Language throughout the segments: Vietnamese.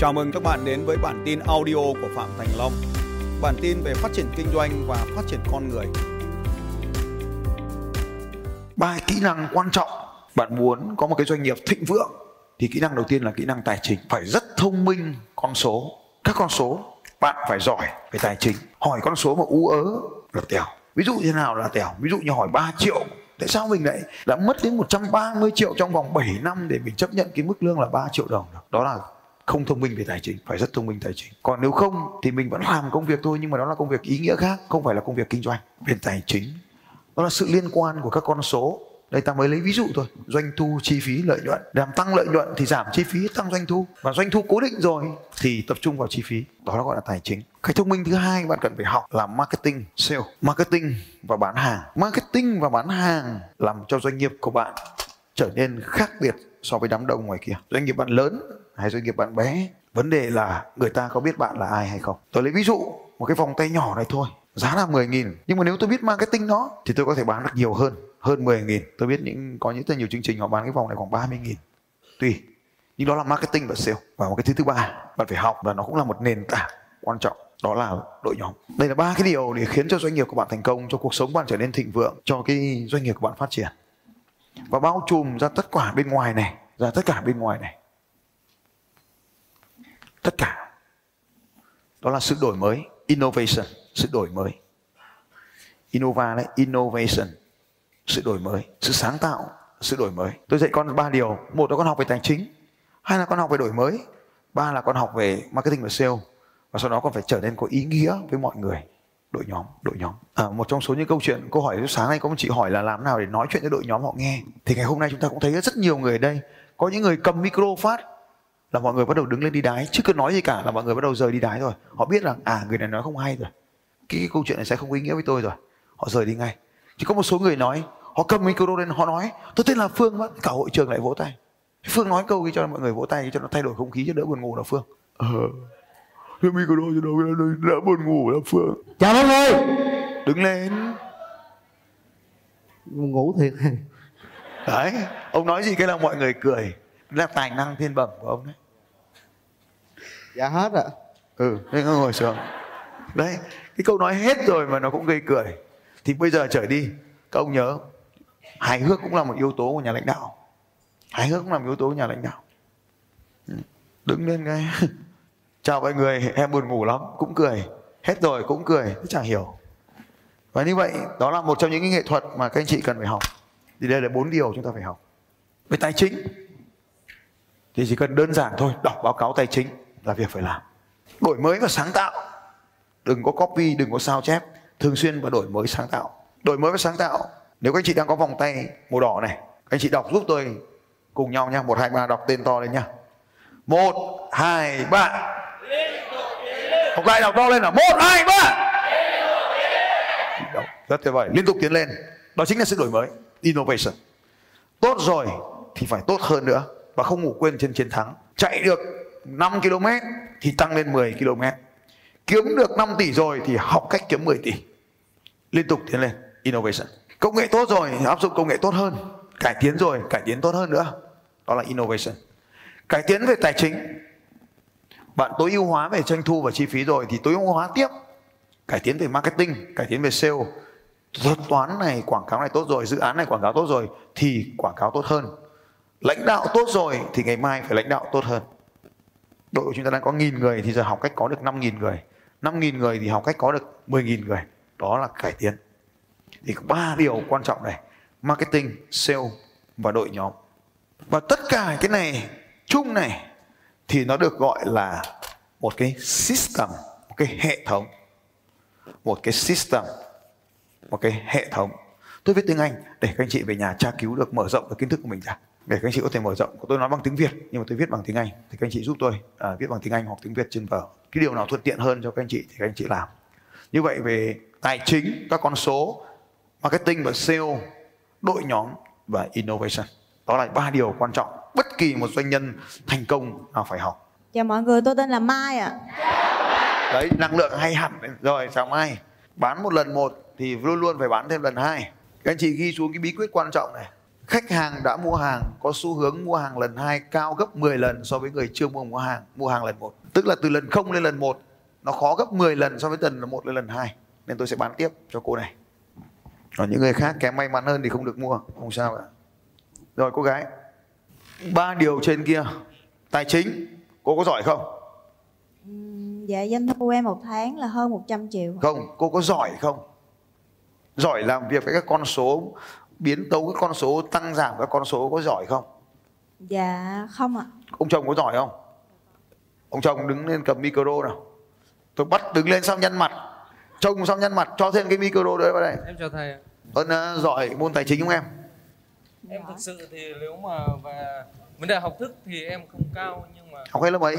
Chào mừng các bạn đến với bản tin audio của Phạm Thành Long. Bản tin về phát triển kinh doanh và phát triển con người. ba kỹ năng quan trọng. Bạn muốn có một cái doanh nghiệp thịnh vượng, thì kỹ năng đầu tiên là kỹ năng tài chính. Phải rất thông minh con số. Các con số bạn phải giỏi về tài chính. Hỏi con số mà ú ớ là tèo. Ví dụ như nào là tèo? Ví dụ như hỏi 3 triệu. Tại sao mình lại đã mất đến 130 triệu trong vòng 7 năm để mình chấp nhận cái mức lương là 3 triệu đồng đó là không thông minh về tài chính, phải rất thông minh tài chính. Còn nếu không thì mình vẫn làm công việc thôi, nhưng mà đó là công việc ý nghĩa khác, không phải là công việc kinh doanh. Về tài chính, đó là sự liên quan của các con số. Đây ta mới lấy ví dụ thôi. Doanh thu, chi phí, lợi nhuận. Làm tăng lợi nhuận thì giảm chi phí, tăng doanh thu. Và doanh thu cố định rồi thì tập trung vào chi phí. Đó là gọi là tài chính. Cái thông minh thứ hai bạn cần phải học là marketing, sale. Marketing và bán hàng. Marketing và bán hàng làm cho doanh nghiệp của bạn trở nên khác biệt so với đám đông ngoài kia. Doanh nghiệp bạn lớn hay doanh nghiệp bạn bé, vấn đề là người ta có biết bạn là ai hay không? Tôi lấy ví dụ một cái vòng tay nhỏ này thôi, giá là 10 nghìn. Nhưng mà nếu tôi biết marketing nó, thì tôi có thể bán được nhiều hơn hơn 10 nghìn. Tôi biết những, có những rất nhiều chương trình họ bán cái vòng này khoảng 30 nghìn. Tùy nhưng đó là marketing và sale. Và một cái thứ thứ ba, bạn phải học và nó cũng là một nền tảng quan trọng, đó là đội nhóm. Đây là ba cái điều để khiến cho doanh nghiệp của bạn thành công, cho cuộc sống bạn trở nên thịnh vượng, cho cái doanh nghiệp của bạn phát triển. Và bao trùm ra tất cả bên ngoài này, ra tất cả bên ngoài này tất cả. Đó là sự đổi mới innovation sự đổi mới. Innova đấy innovation sự đổi mới sự sáng tạo sự đổi mới. Tôi dạy con ba điều. Một là con học về tài chính hai là con học về đổi mới ba là con học về marketing và sale và sau đó con phải trở nên có ý nghĩa với mọi người. Đội nhóm đội nhóm. À, một trong số những câu chuyện câu hỏi sáng nay có một chị hỏi là làm nào để nói chuyện với đội nhóm họ nghe. Thì ngày hôm nay chúng ta cũng thấy rất nhiều người ở đây. Có những người cầm micro phát là mọi người bắt đầu đứng lên đi đái. Chứ cứ nói gì cả là mọi người bắt đầu rời đi đái rồi. Họ biết rằng à người này nói không hay rồi. Cái, cái câu chuyện này sẽ không có ý nghĩa với tôi rồi. Họ rời đi ngay. Chỉ có một số người nói họ cầm micro lên họ nói tôi tên là phương mất cả hội trường lại vỗ tay. Phương nói câu kia cho mọi người vỗ tay cho nó thay đổi không khí cho đỡ buồn ngủ là phương. Ờ. Cái micro cho đâu đã buồn ngủ là phương. Chào mọi người. Đứng lên. Ngủ thiệt. Đấy. Ông nói gì cái là mọi người cười. Là tài năng thiên bẩm của ông đấy dạ hết ạ. Ừ nên nó ngồi xuống. Đấy, cái câu nói hết rồi mà nó cũng gây cười. Thì bây giờ trở đi, các ông nhớ, hài hước cũng là một yếu tố của nhà lãnh đạo. Hài hước cũng là một yếu tố của nhà lãnh đạo. Ừ, đứng lên ngay. chào mọi người, em buồn ngủ lắm. Cũng cười. Hết rồi, cũng cười. Chẳng hiểu. Và như vậy, đó là một trong những cái nghệ thuật mà các anh chị cần phải học. Thì đây là bốn điều chúng ta phải học. Về tài chính. Thì chỉ cần đơn giản thôi, đọc báo cáo tài chính là việc phải làm. Đổi mới và sáng tạo. Đừng có copy, đừng có sao chép. Thường xuyên và đổi mới sáng tạo. Đổi mới và sáng tạo. Nếu các anh chị đang có vòng tay màu đỏ này, các anh chị đọc giúp tôi cùng nhau nha. Một, hai, ba, đọc tên to lên nha. Một, hai, ba. Học lại đọc to lên là một, hai, ba. Rất tuyệt vời. Liên tục tiến lên. Đó chính là sự đổi mới. Innovation. Tốt rồi thì phải tốt hơn nữa và không ngủ quên trên chiến thắng. Chạy được 5 km thì tăng lên 10 km. Kiếm được 5 tỷ rồi thì học cách kiếm 10 tỷ. Liên tục tiến lên, innovation. Công nghệ tốt rồi thì áp dụng công nghệ tốt hơn. Cải tiến rồi, cải tiến tốt hơn nữa. Đó là innovation. Cải tiến về tài chính. Bạn tối ưu hóa về doanh thu và chi phí rồi thì tối ưu hóa tiếp. Cải tiến về marketing, cải tiến về sale. Thuật toán này, quảng cáo này tốt rồi, dự án này quảng cáo tốt rồi thì quảng cáo tốt hơn. Lãnh đạo tốt rồi thì ngày mai phải lãnh đạo tốt hơn đội của chúng ta đang có nghìn người thì giờ học cách có được năm nghìn người. năm nghìn người thì học cách có được mười nghìn người. Đó là cải tiến. Thì có ba điều quan trọng này. Marketing, sale và đội nhóm. Và tất cả cái này chung này thì nó được gọi là một cái system, một cái hệ thống. Một cái system, một cái hệ thống. Tôi viết tiếng anh để các anh chị về nhà tra cứu được, mở rộng được kiến thức của mình ra để các anh chị có thể mở rộng tôi nói bằng tiếng việt nhưng mà tôi viết bằng tiếng anh thì các anh chị giúp tôi à, viết bằng tiếng anh hoặc tiếng việt trên vở cái điều nào thuận tiện hơn cho các anh chị thì các anh chị làm. Như vậy về tài chính các con số marketing và sale đội nhóm và innovation. Đó là ba điều quan trọng. Bất kỳ một doanh nhân thành công nào phải học. Chào mọi người, tôi tên là Mai ạ. đấy năng lượng hay hẳn. Rồi chào mai. Bán một lần một thì luôn luôn phải bán thêm lần hai. Các anh chị ghi xuống cái bí quyết quan trọng này khách hàng đã mua hàng có xu hướng mua hàng lần hai cao gấp 10 lần so với người chưa mua mua hàng mua hàng lần một. Tức là từ lần 0 lên lần 1 nó khó gấp 10 lần so với lần 1 lên lần 2 nên tôi sẽ bán tiếp cho cô này. Còn những người khác kém may mắn hơn thì không được mua không sao cả. Rồi cô gái ba điều trên kia. Tài chính cô có giỏi không? Dạ doanh thu em một tháng là hơn 100 triệu. Không cô có giỏi không? Giỏi làm việc với các con số biến tấu các con số tăng giảm các con số có giỏi không? Dạ không ạ. Ông chồng có giỏi không? Ông chồng đứng lên cầm micro nào. Tôi bắt đứng lên xong nhăn mặt. Chồng xong nhăn mặt cho thêm cái micro đấy vào đây. Em chào thầy ạ. ơn uh, giỏi môn tài chính không em? Em thực sự thì nếu mà về vấn đề học thức thì em không cao nhưng mà học hết lớp mấy?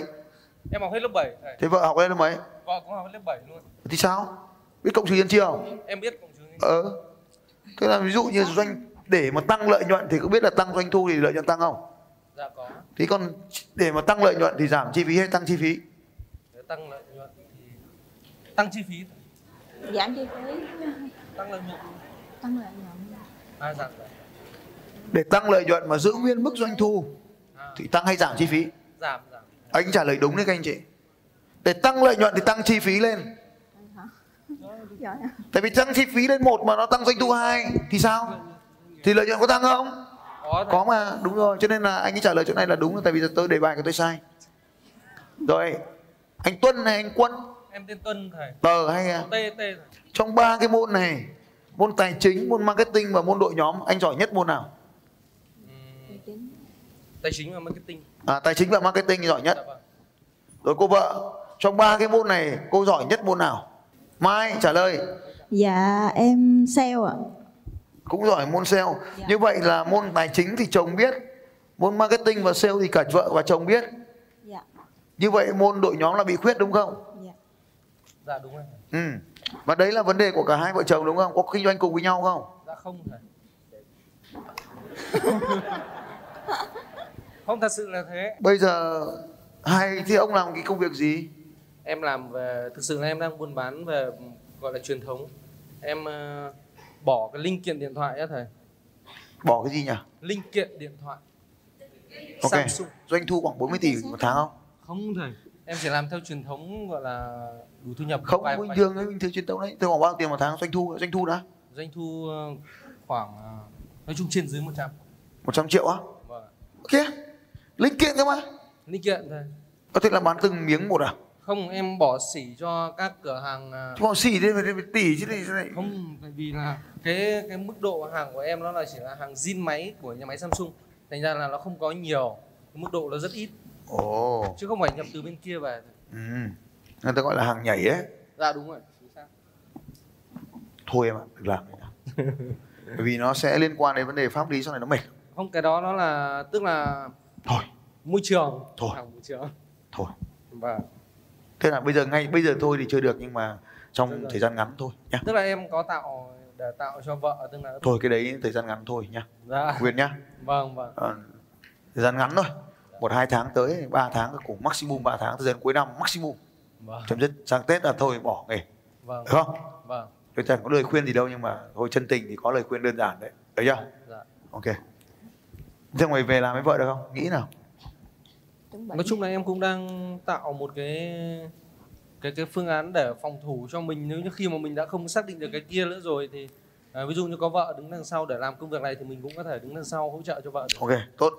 Em học hết lớp 7 thầy. Thế vợ học hết lớp mấy? Vợ cũng học hết lớp 7 luôn. Thì sao? Biết cộng trừ nhân chia không? Em biết cộng trừ nhân ờ thế là ví dụ như doanh để mà tăng lợi nhuận thì có biết là tăng doanh thu thì lợi nhuận tăng không? Dạ có. Thế còn để mà tăng lợi nhuận thì giảm chi phí hay tăng chi phí? Để tăng lợi nhuận thì tăng chi phí. Giảm chi phí. Tăng lợi nhuận. Tăng lợi nhuận. À giảm giảm để tăng lợi nhuận mà giữ nguyên mức doanh thu à, thì tăng hay giảm chi phí? Giảm giảm. Anh trả lời đúng đấy các anh chị. Để tăng lợi nhuận thì tăng chi phí lên. Tại vì tăng chi phí lên một mà nó tăng doanh thu hai thì sao? Thì lợi nhuận có tăng không? Có mà đúng rồi. Cho nên là anh ấy trả lời chỗ này là đúng tại vì tôi đề bài của tôi sai. Rồi anh tuân hay anh quân. Em tên Tuân thầy. Tờ hay à? T T thầy trong ba cái môn này môn tài chính môn marketing và môn đội nhóm anh giỏi nhất môn nào? Tài chính và marketing. À, tài chính và marketing giỏi nhất. Dạ vâng. Rồi cô vợ trong ba cái môn này cô giỏi nhất môn nào mai trả lời. Dạ em sale ạ. Cũng giỏi môn sale. Dạ. như vậy là môn tài chính thì chồng biết môn marketing và sale thì cả vợ và chồng biết. Dạ. Như vậy môn đội nhóm là bị khuyết đúng không? Dạ. Dạ đúng rồi. Ừ. Và đấy là vấn đề của cả hai vợ chồng đúng không? Có kinh doanh cùng với nhau không? Dạ không thầy không thật sự là thế. Bây giờ hai thì ông làm cái công việc gì em làm về thực sự là em đang buôn bán về gọi là truyền thống. Em ờ, bỏ cái linh kiện điện thoại á thầy. Bỏ cái gì nhỉ? Linh kiện điện thoại. Ok Samsung. doanh thu khoảng 40 tỷ một tháng không? Không thầy em chỉ làm theo truyền thống gọi là đủ thu nhập. Không bình thường ấy bình thường truyền thống đấy. Tôi khoảng bao nhiêu tiền một tháng doanh thu doanh thu đã? Doanh thu ờ, khoảng ờ, nói chung trên dưới 100 100 triệu á? Vâng kia linh kiện cơ mà. Linh kiện thầy. Có thể là bán từng miếng một à không em bỏ xỉ cho các cửa hàng chứ còn xỉ đây phải tỷ chứ này này không tại vì là cái cái mức độ hàng của em nó là chỉ là hàng zin máy của nhà máy Samsung. Thành ra là nó không có nhiều mức độ nó rất ít. Ồ. Chứ không phải nhập từ bên kia về. Ừ. người ta gọi là hàng nhảy đấy dạ đúng rồi chính xác. Thôi em ạ đừng làm bởi vì nó sẽ liên quan đến vấn đề pháp lý sau này nó mệt. Không cái đó nó là tức là thôi. môi trường. Thôi. hàng môi trường. Thôi. Và thế là bây giờ ngay bây giờ thôi thì chưa được nhưng mà trong thời gian ngắn thôi nhá. Tức là em có tạo để tạo cho vợ tức là thôi cái đấy thời gian ngắn thôi nhá. Dạ. Khuyên nhá. Vâng vâng. Ờ, thời gian ngắn thôi. Một hai tháng tới ba tháng cùng maximum 3 tháng thời gian cuối năm maximum. Vâng. Chấm dứt. Sang tết là thôi bỏ nghề. Vâng. Được không? Vâng. Tôi chẳng có lời khuyên gì đâu nhưng mà thôi chân tình thì có lời khuyên đơn giản đấy. Được chưa? Dạ. Ok. Thế mày về làm với vợ được không? Nghĩ nào nói chung là em cũng đang tạo một cái cái cái phương án để phòng thủ cho mình. Nếu như khi mà mình đã không xác định được cái kia nữa rồi thì à, ví dụ như có vợ đứng đằng sau để làm công việc này thì mình cũng có thể đứng đằng sau hỗ trợ cho vợ được. ok tốt.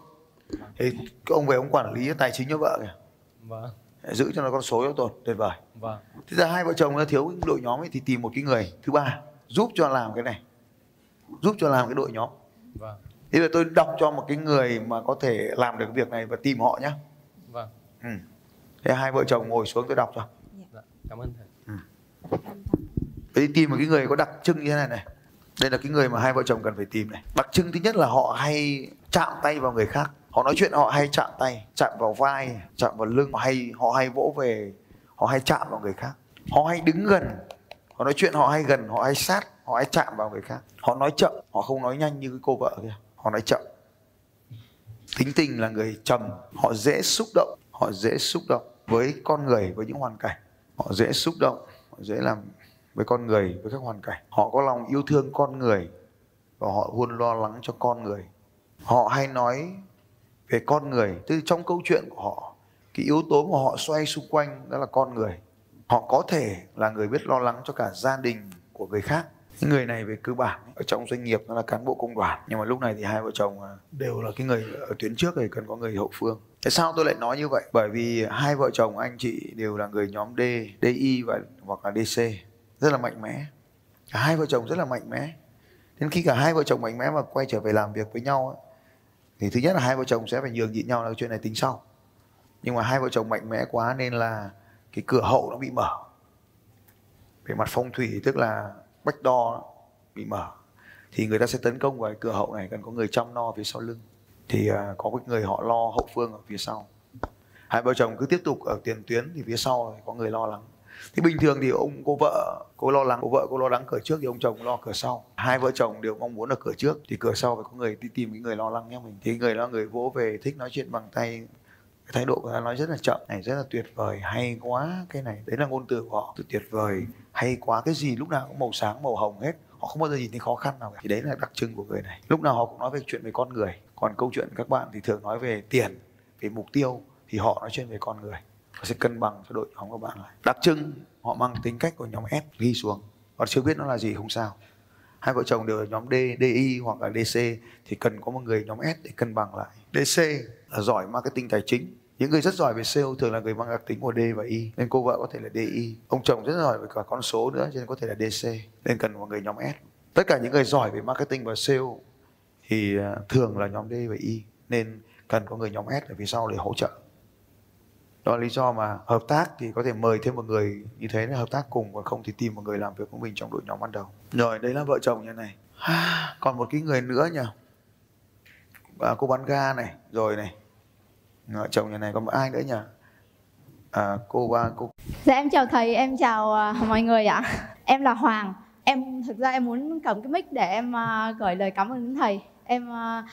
Cái ông về ông quản lý tài chính cho vợ kìa. Vâng. Giữ cho nó con số cho tốt tuyệt vời. Vâng. Thế ra hai vợ chồng nó thiếu đội nhóm ấy thì tìm một cái người thứ ba giúp cho làm cái này giúp cho làm cái đội nhóm. Vâng. Thế là tôi đọc cho một cái người mà có thể làm được việc này và tìm họ nhé vâng ừ. thế hai vợ chồng ngồi xuống tôi đọc cho. Dạ. cảm ơn thầy. Vậy thì tìm một cái người có đặc trưng như thế này này. Đây là cái người mà hai vợ chồng cần phải tìm này. Đặc trưng thứ nhất là họ hay chạm tay vào người khác. Họ nói chuyện họ hay chạm tay chạm vào vai chạm vào lưng. Họ hay họ hay vỗ về họ hay chạm vào người khác. Họ hay đứng gần. Họ nói chuyện họ hay gần họ hay sát họ hay chạm vào người khác. Họ nói chậm họ không nói nhanh như cái cô vợ kia. Họ nói chậm. Tính tình là người trầm họ dễ xúc động họ dễ xúc động với con người, với những hoàn cảnh. Họ dễ xúc động, họ dễ làm với con người, với các hoàn cảnh. Họ có lòng yêu thương con người và họ luôn lo lắng cho con người. Họ hay nói về con người, tức là trong câu chuyện của họ, cái yếu tố mà họ xoay xung quanh đó là con người. Họ có thể là người biết lo lắng cho cả gia đình của người khác những người này về cơ bản ở trong doanh nghiệp nó là cán bộ công đoàn, nhưng mà lúc này thì hai vợ chồng à, đều là cái người ở tuyến trước thì cần có người hậu phương. Tại sao tôi lại nói như vậy? Bởi vì hai vợ chồng anh chị đều là người nhóm D DI và, hoặc là DC rất là mạnh mẽ. Cả hai vợ chồng rất là mạnh mẽ. Đến khi cả hai vợ chồng mạnh mẽ mà quay trở về làm việc với nhau thì thứ nhất là hai vợ chồng sẽ phải nhường nhịn nhau là chuyện này tính sau. Nhưng mà hai vợ chồng mạnh mẽ quá nên là cái cửa hậu nó bị mở. Về mặt phong thủy tức là bách đo bị mở, thì người ta sẽ tấn công vào cái cửa hậu này, cần có người chăm no phía sau lưng. Thì à, có một người họ lo hậu phương ở phía sau. Hai vợ chồng cứ tiếp tục ở tiền tuyến thì phía sau có người lo lắng. Thì bình thường thì ông cô vợ, cô lo lắng, cô vợ cô lo lắng cửa trước thì ông chồng lo cửa sau. Hai vợ chồng đều mong muốn ở cửa trước thì cửa sau phải có người đi tìm cái người lo lắng nhé mình. Thì người đó người vỗ về, thích nói chuyện bằng tay cái thái độ của ta nói rất là chậm này rất là tuyệt vời hay quá cái này. Đấy là ngôn từ của họ. Tuyệt vời hay quá cái gì lúc nào cũng màu sáng màu hồng hết. Họ không bao giờ nhìn thấy khó khăn nào cả. Thì đấy là đặc trưng của người này. Lúc nào họ cũng nói về chuyện về con người. Còn câu chuyện các bạn thì thường nói về tiền về mục tiêu thì họ nói chuyện về con người. Họ sẽ cân bằng cho đội nhóm của bạn lại. Đặc trưng họ mang tính cách của nhóm S ghi xuống. Còn chưa biết nó là gì không sao. Hai vợ chồng đều là nhóm D, DI hoặc là DC thì cần có một người nhóm S để cân bằng lại. DC là giỏi marketing tài chính. Những người rất giỏi về sale thường là người mang đặc tính của D và I. Nên cô vợ có thể là DI. Ông chồng rất giỏi về cả con số nữa cho nên có thể là DC. Nên cần một người nhóm S. Tất cả những người giỏi về marketing và sale thì à, thường là nhóm D và I. Nên cần có người nhóm S ở phía sau để hỗ trợ đó là lý do mà hợp tác thì có thể mời thêm một người như thế để hợp tác cùng và không thì tìm một người làm việc của mình trong đội nhóm ban đầu rồi đấy là vợ chồng như này còn một cái người nữa nhỉ à, cô bán ga này rồi này vợ chồng nhà này còn ai nữa nhỉ? À, cô ba cô dạ em chào thầy em chào uh, mọi người ạ. Em là hoàng. Em thực ra em muốn cầm cái mic để em uh, gửi lời cảm ơn đến thầy. Em uh,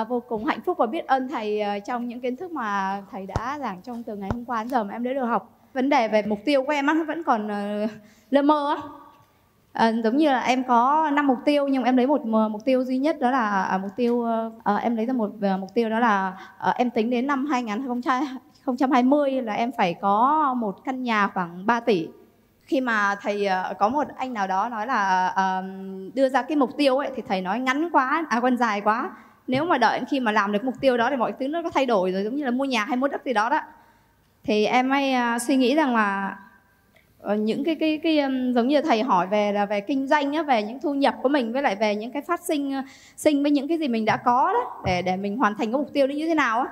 uh, vô cùng hạnh phúc và biết ơn thầy uh, trong những kiến thức mà thầy đã giảng trong từ ngày hôm qua đến giờ mà em đã được học. Vấn đề về mục tiêu của em á vẫn còn uh, lơ mơ á. À, giống như là em có năm mục tiêu nhưng em lấy một ờ, mục tiêu duy nhất đó là à, mục tiêu à, em lấy ra một à, mục tiêu đó là à, em tính đến năm 2020 là em phải có một căn nhà khoảng 3 tỷ. Khi mà thầy có một anh nào đó nói là uh, đưa ra cái mục tiêu ấy thì thầy nói ngắn quá à quên dài quá. Nếu mà đợi khi mà làm được mục tiêu đó thì mọi thứ nó có thay đổi rồi giống như là mua nhà hay mua đất gì đó đó. Thì em mới uh, suy nghĩ rằng là những cái cái cái giống như thầy hỏi về là về kinh doanh á, về những thu nhập của mình với lại về những cái phát sinh sinh với những cái gì mình đã có đó để để mình hoàn thành cái mục tiêu đó như thế nào á.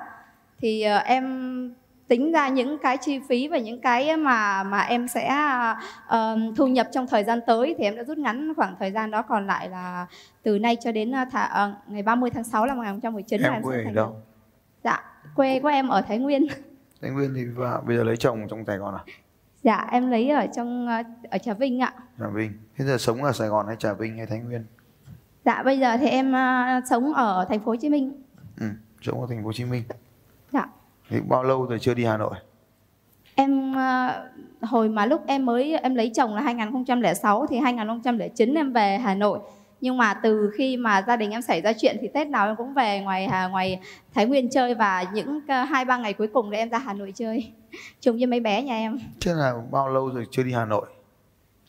Thì uh, em tính ra những cái chi phí và những cái mà mà em sẽ uh, thu nhập trong thời gian tới thì em đã rút ngắn khoảng thời gian đó còn lại là từ nay cho đến thả, uh, ngày 30 tháng 6 năm 2019 em, là em quê sẽ đâu? Dạ, quê của em ở Thái Nguyên. Thái Nguyên thì và bây giờ lấy chồng trong Sài Gòn à Dạ, em lấy ở trong ở Trà Vinh ạ. Trà Vinh thế giờ sống ở Sài Gòn hay Trà Vinh hay Thái Nguyên Dạ, bây giờ thì em uh, sống ở thành phố Hồ Chí Minh. ừ, sống ở thành phố Hồ Chí Minh Dạ. thì bao lâu rồi chưa đi Hà Nội Em uh, hồi mà lúc em mới em lấy chồng là 2006 thì 2009 em về Hà Nội. Nhưng mà từ khi mà gia đình em xảy ra chuyện thì Tết nào em cũng về ngoài Hà ngoài Thái Nguyên chơi và những hai ba ngày cuối cùng thì em ra Hà Nội chơi chung với mấy bé nhà em. thế là bao lâu rồi chưa đi Hà Nội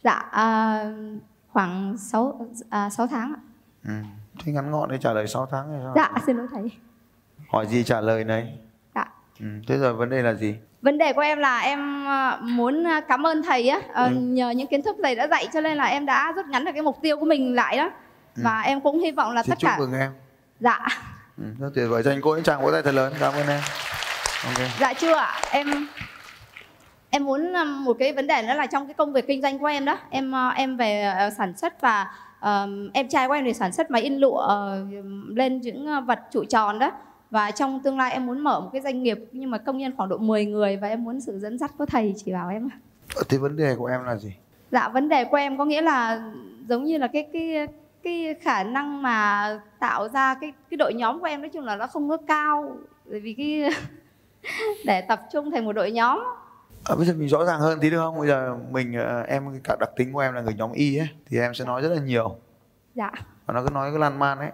Dạ uh, khoảng 6 uh, 6 tháng ạ. ừ. thế ngắn gọn để trả lời 6 tháng hay sao Dạ, xin lỗi thầy. hỏi gì trả lời này Dạ. ừ. thế rồi vấn đề là gì Vấn đề của em là em ờ, muốn cảm ơn thầy á, ờ, Ừ. nhờ những kiến thức thầy đã dạy cho nên là em đã rút ngắn được cái mục tiêu của mình lại đó. Ừ. Và em cũng hy vọng là Xin tất chúc cả mừng em Dạ. ừ. rất tuyệt vời dành cô những tràng vỗ tay thật lớn cảm ơn em ok Dạ chưa ạ. Em em muốn ờ, một cái vấn đề nữa là trong cái công việc kinh doanh của em đó, em ờ, em về ờ, sản xuất và ờ, em trai của em thì sản xuất máy in lụa ờ, lên những vật trụ tròn đó. Và trong tương lai em muốn mở một cái doanh nghiệp nhưng mà công nhân khoảng độ 10 người và em muốn sự dẫn dắt của thầy chỉ bảo em. Ờ, thế vấn đề của em là gì Dạ vấn đề của em có nghĩa là giống như là cái cái cái khả năng mà tạo ra cái cái đội nhóm của em nói chung là nó không có cao. Bởi vì cái để tập trung thành một đội nhóm. À, bây giờ mình rõ ràng hơn tí được không? Bây giờ mình ờ, em cả đặc tính của em là người nhóm Y ấy thì em sẽ nói rất là nhiều. Dạ. Và nó cứ nói cứ lan man ấy.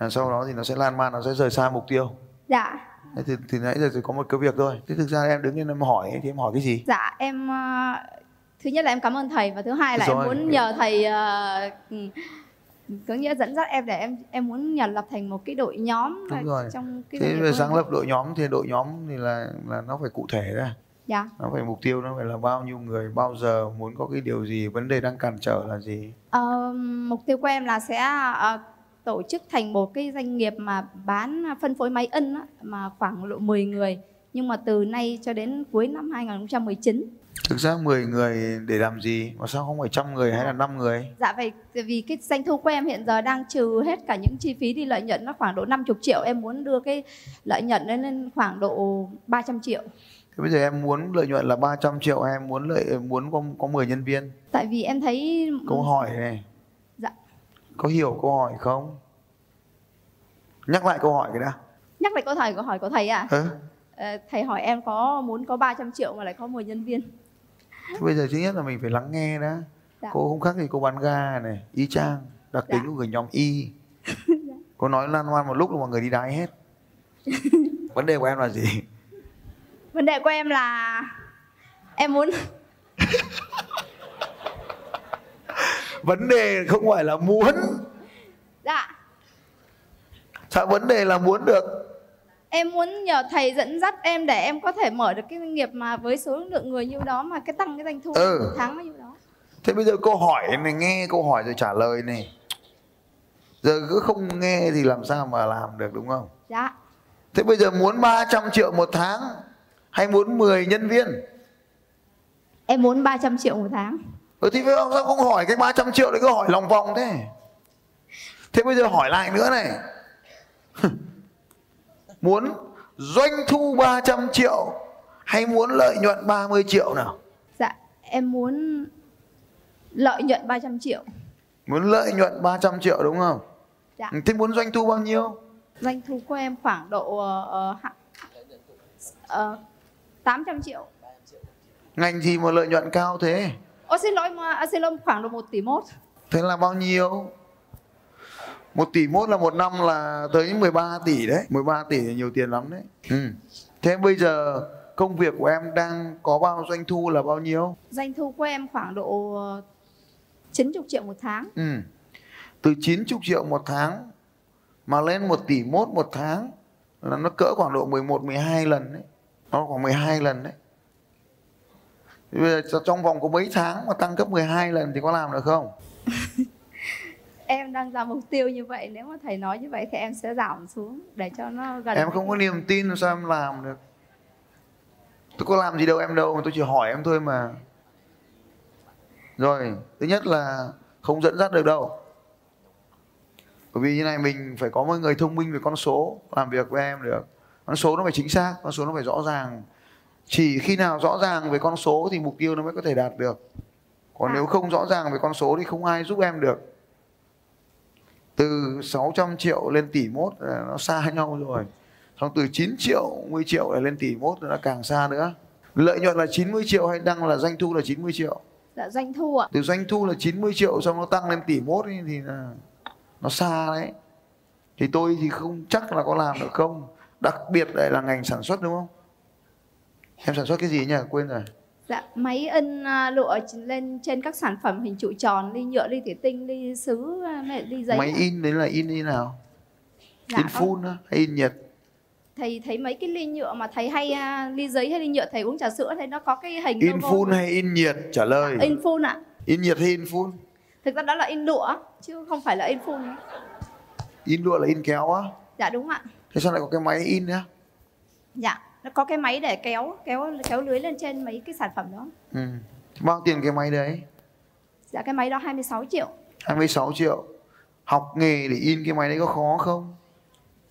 Là sau đó thì nó sẽ lan man nó sẽ rời xa mục tiêu. Dạ. Thế thì, thì nãy giờ chỉ có một cái việc thôi. Thế thực ra em đứng lên em hỏi ấy, thì em hỏi cái gì? Dạ em ờ, thứ nhất là em cảm ơn thầy và thứ hai là Rồi. em muốn nhờ thầy ừ, có nghĩa dẫn dắt em để em em muốn nhờ lập thành một cái đội nhóm Đúng rồi. trong cái thế về sáng lập đội nhóm thì đội nhóm thì là là nó phải cụ thể ra. Dạ. Nó phải mục tiêu nó phải là bao nhiêu người bao giờ muốn có cái điều gì vấn đề đang cản trở là gì? Ờ, mục tiêu của em là sẽ ờ, tổ chức thành một cái doanh nghiệp mà bán phân phối máy in á, mà khoảng độ 10 người. Nhưng mà từ nay cho đến cuối năm 2019 thực ra 10 người để làm gì? Mà sao không phải trăm người hay là 5 người? Dạ vậy vì cái doanh thu của em hiện giờ đang trừ hết cả những chi phí đi lợi nhuận nó khoảng độ 50 triệu. Em muốn đưa cái lợi nhuận lên khoảng độ 300 triệu. Thế bây giờ em muốn lợi nhuận là 300 triệu hay em muốn lợi muốn có có 10 nhân viên? Tại vì em thấy câu hỏi này. Dạ. Có hiểu câu hỏi không? Nhắc lại câu hỏi cái đã. Nhắc lại câu thầy câu hỏi của thầy à? Ừ. Ờ, thầy hỏi em có muốn có 300 triệu mà lại có 10 nhân viên thế bây giờ thứ nhất là mình phải lắng nghe đã. Dạ. cô không khác gì cô bán ga này y chang đặc tính Dạ. của người nhóm y. Cô nói lan man một lúc là mọi người đi đái hết. Vấn đề của em là gì? Vấn đề của em là em muốn vấn đề không phải là muốn. Dạ. Sao vấn đề là muốn được em muốn nhờ thầy dẫn dắt em để em có thể mở được cái doanh nghiệp mà với số lượng người như đó mà cái tăng cái doanh thu Ừ. tháng như đó. Thế bây giờ câu hỏi này nghe câu hỏi rồi trả lời này. Giờ cứ không nghe thì làm sao mà làm được đúng không? Dạ. Thế bây giờ muốn 300 triệu một tháng hay muốn 10 nhân viên? Em muốn 300 triệu một tháng. Ừ thì sao không hỏi cái 300 triệu đấy cứ hỏi lòng vòng thế? Thế bây giờ hỏi lại nữa này muốn doanh thu 300 triệu hay muốn lợi nhuận 30 triệu nào Dạ, em muốn lợi nhuận 300 triệu. muốn lợi nhuận 300 triệu đúng không Dạ. thế muốn doanh thu bao nhiêu Doanh thu của em khoảng độ ờ, hạ- ờ, 800 triệu. ngành gì mà lợi nhuận cao thế Ô xin lỗi mà à, xin lỗi khoảng độ 1 tỷ mốt. thế là bao nhiêu một tỷ mốt là một năm là tới 13 tỷ đấy 13 tỷ là nhiều tiền lắm đấy ừ. thế bây giờ công việc của em đang có bao doanh thu là bao nhiêu Doanh thu của em khoảng độ ờ, 90 triệu một tháng. ừ. từ 90 triệu một tháng mà lên 1 tỷ mốt một tháng là nó cỡ khoảng độ 11 12 lần đấy nó khoảng 12 lần đấy bây giờ trong vòng có mấy tháng mà tăng gấp 12 lần thì có làm được không Em đang ra mục tiêu như vậy, nếu mà thầy nói như vậy thì em sẽ giảm xuống để cho nó gần. em không có niềm tin sao em làm được. Tôi có làm gì đâu em đâu tôi chỉ hỏi em thôi mà. Rồi thứ nhất là không dẫn dắt được đâu. Bởi vì như này mình phải có một người thông minh về con số làm việc với em được. Con số nó phải chính xác con số nó phải rõ ràng. Chỉ khi nào rõ ràng về con số thì mục tiêu nó mới có thể đạt được. Còn À. nếu không rõ ràng về con số thì không ai giúp em được từ 600 triệu lên tỷ mốt là nó xa nhau rồi. Xong từ 9 triệu 10 triệu lại lên tỷ mốt là càng xa nữa. Lợi nhuận là 90 triệu hay đăng là doanh thu là 90 triệu? Dạ, doanh thu ạ. từ doanh thu là 90 triệu xong nó tăng lên tỷ mốt ấy, thì là nó xa đấy. Thì tôi thì không chắc là có làm được không? Đặc biệt lại là ngành sản xuất đúng không? Em sản xuất cái gì nhỉ? Quên rồi Dạ, máy in à, lụa lên trên các sản phẩm hình trụ tròn, ly nhựa, ly thủy tinh, ly sứ, à, mẹ- ly giấy. máy in đấy là in như nào? Dạ, in có- full á, hay in nhiệt thầy thấy mấy cái ly nhựa mà thầy hay à, ly giấy hay ly nhựa thầy uống trà sữa thấy nó có cái hình in logo. full hay in nhiệt trả lời. In full ạ. In nhiệt hay in full? Thực ra đó là in lụa chứ không phải là in full. In lụa là in kéo á? Dạ đúng ạ. Thế sao lại có cái máy in nữa dạ nó có cái máy để kéo kéo kéo lưới lên trên mấy cái sản phẩm đó. Ừ. Bao tiền cái máy đấy? Dạ cái máy đó 26 triệu. 26 triệu. Học nghề để in cái máy đấy có khó không?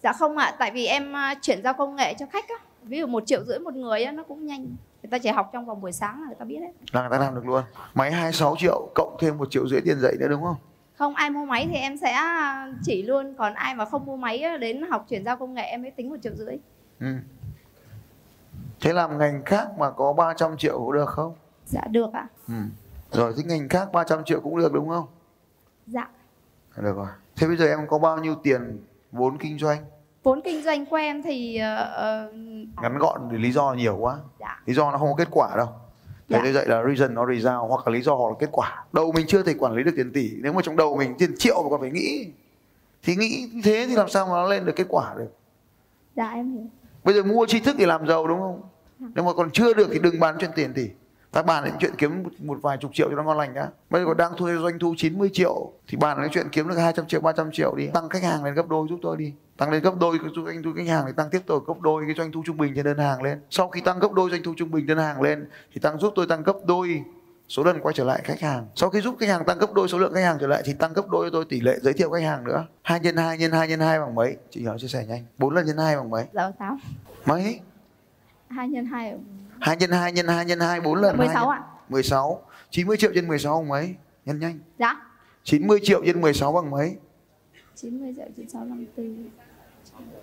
Dạ không ạ tại vì em à, chuyển giao công nghệ cho khách á. Ví dụ một triệu rưỡi một người á nó cũng nhanh. Người ta chỉ học trong vòng buổi sáng là người ta biết đấy là người ta làm được luôn. Máy 26 triệu cộng thêm một triệu rưỡi tiền dạy nữa đúng không? Không ai mua máy thì em sẽ à, chỉ luôn. Còn ai mà không mua máy đến học chuyển giao công nghệ em mới tính một triệu rưỡi. Ừ. thế làm ngành khác mà có 300 triệu cũng được không dạ được ạ ừ. rồi thế ngành khác 300 triệu cũng được đúng không dạ được rồi thế bây giờ em có bao nhiêu tiền vốn kinh doanh vốn kinh doanh của em thì uh, ngắn gọn thì lý do nhiều quá dạ. lý do nó không có kết quả đâu Thầy Dạ. tôi dạy là reason or result hoặc là lý do hoặc là kết quả. Đầu mình chưa thể quản lý được tiền tỷ. Nếu mà trong đầu mình tiền triệu mà còn phải nghĩ. Thì nghĩ thế thì làm sao mà nó lên được kết quả được. dạ em hiểu Bây giờ mua tri thức để làm giàu đúng không? Nếu mà còn chưa được thì đừng bán chuyện tiền tỷ. Ta bàn đến chuyện kiếm một- vài chục triệu cho nó ngon lành đã. Bây giờ còn đang thuê doanh thu 90 triệu thì bàn đến chuyện kiếm được 200 triệu, 300 triệu đi. Tăng khách hàng lên gấp đôi giúp tôi đi. Tăng lên gấp đôi cái doanh thu khách hàng thì tăng tiếp tục gấp đôi cái doanh thu trung bình trên đơn hàng lên. Sau khi tăng gấp đôi doanh thu trung bình đơn hàng lên thì tăng giúp tôi tăng gấp đôi số lần quay trở lại khách hàng. Sau khi giúp khách hàng tăng gấp đôi số lượng khách hàng trở lại thì tăng gấp đôi tôi tỷ lệ giới thiệu khách hàng nữa. 2 nhân 2 nhân 2 nhân 2 bằng mấy? Chị nhớ chia sẻ nhanh. 4 lần nhân 2 bằng mấy? dạ tám Mấy? hai nhân hai 2 nhân 2 nhân 2 nhân 2 4 lần 16 2 ạ 16 90 triệu trên 16 bằng mấy? Nhân nhanh dạ 90 triệu trên 16 bằng mấy? 90 triệu 9654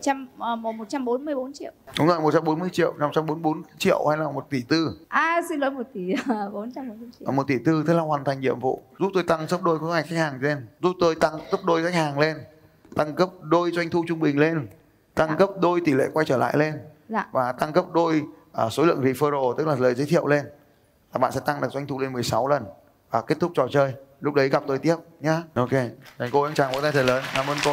trăm uh, một trăm bốn mươi bốn triệu. Đúng rồi 140 triệu 544 triệu hay là 1 tỷ tư? À xin lỗi một tỷ bốn trăm bốn mươi triệu. À, 1 tỷ tư thế là hoàn thành nhiệm vụ. Giúp tôi tăng gấp đôi số khách hàng lên. Giúp tôi tăng gấp đôi khách hàng lên. Tăng gấp đôi doanh thu trung bình lên. Tăng gấp đôi tỷ lệ quay trở lại lên. Dạ. Và tăng gấp đôi à, số lượng referral tức là lời giới thiệu lên. Và bạn sẽ tăng được doanh thu lên 16 lần. Và kết thúc trò chơi. Lúc đấy gặp tôi tiếp nhá. Ok. Dành cô anh chàng vỗ tay thật lớn. Cảm ơn cô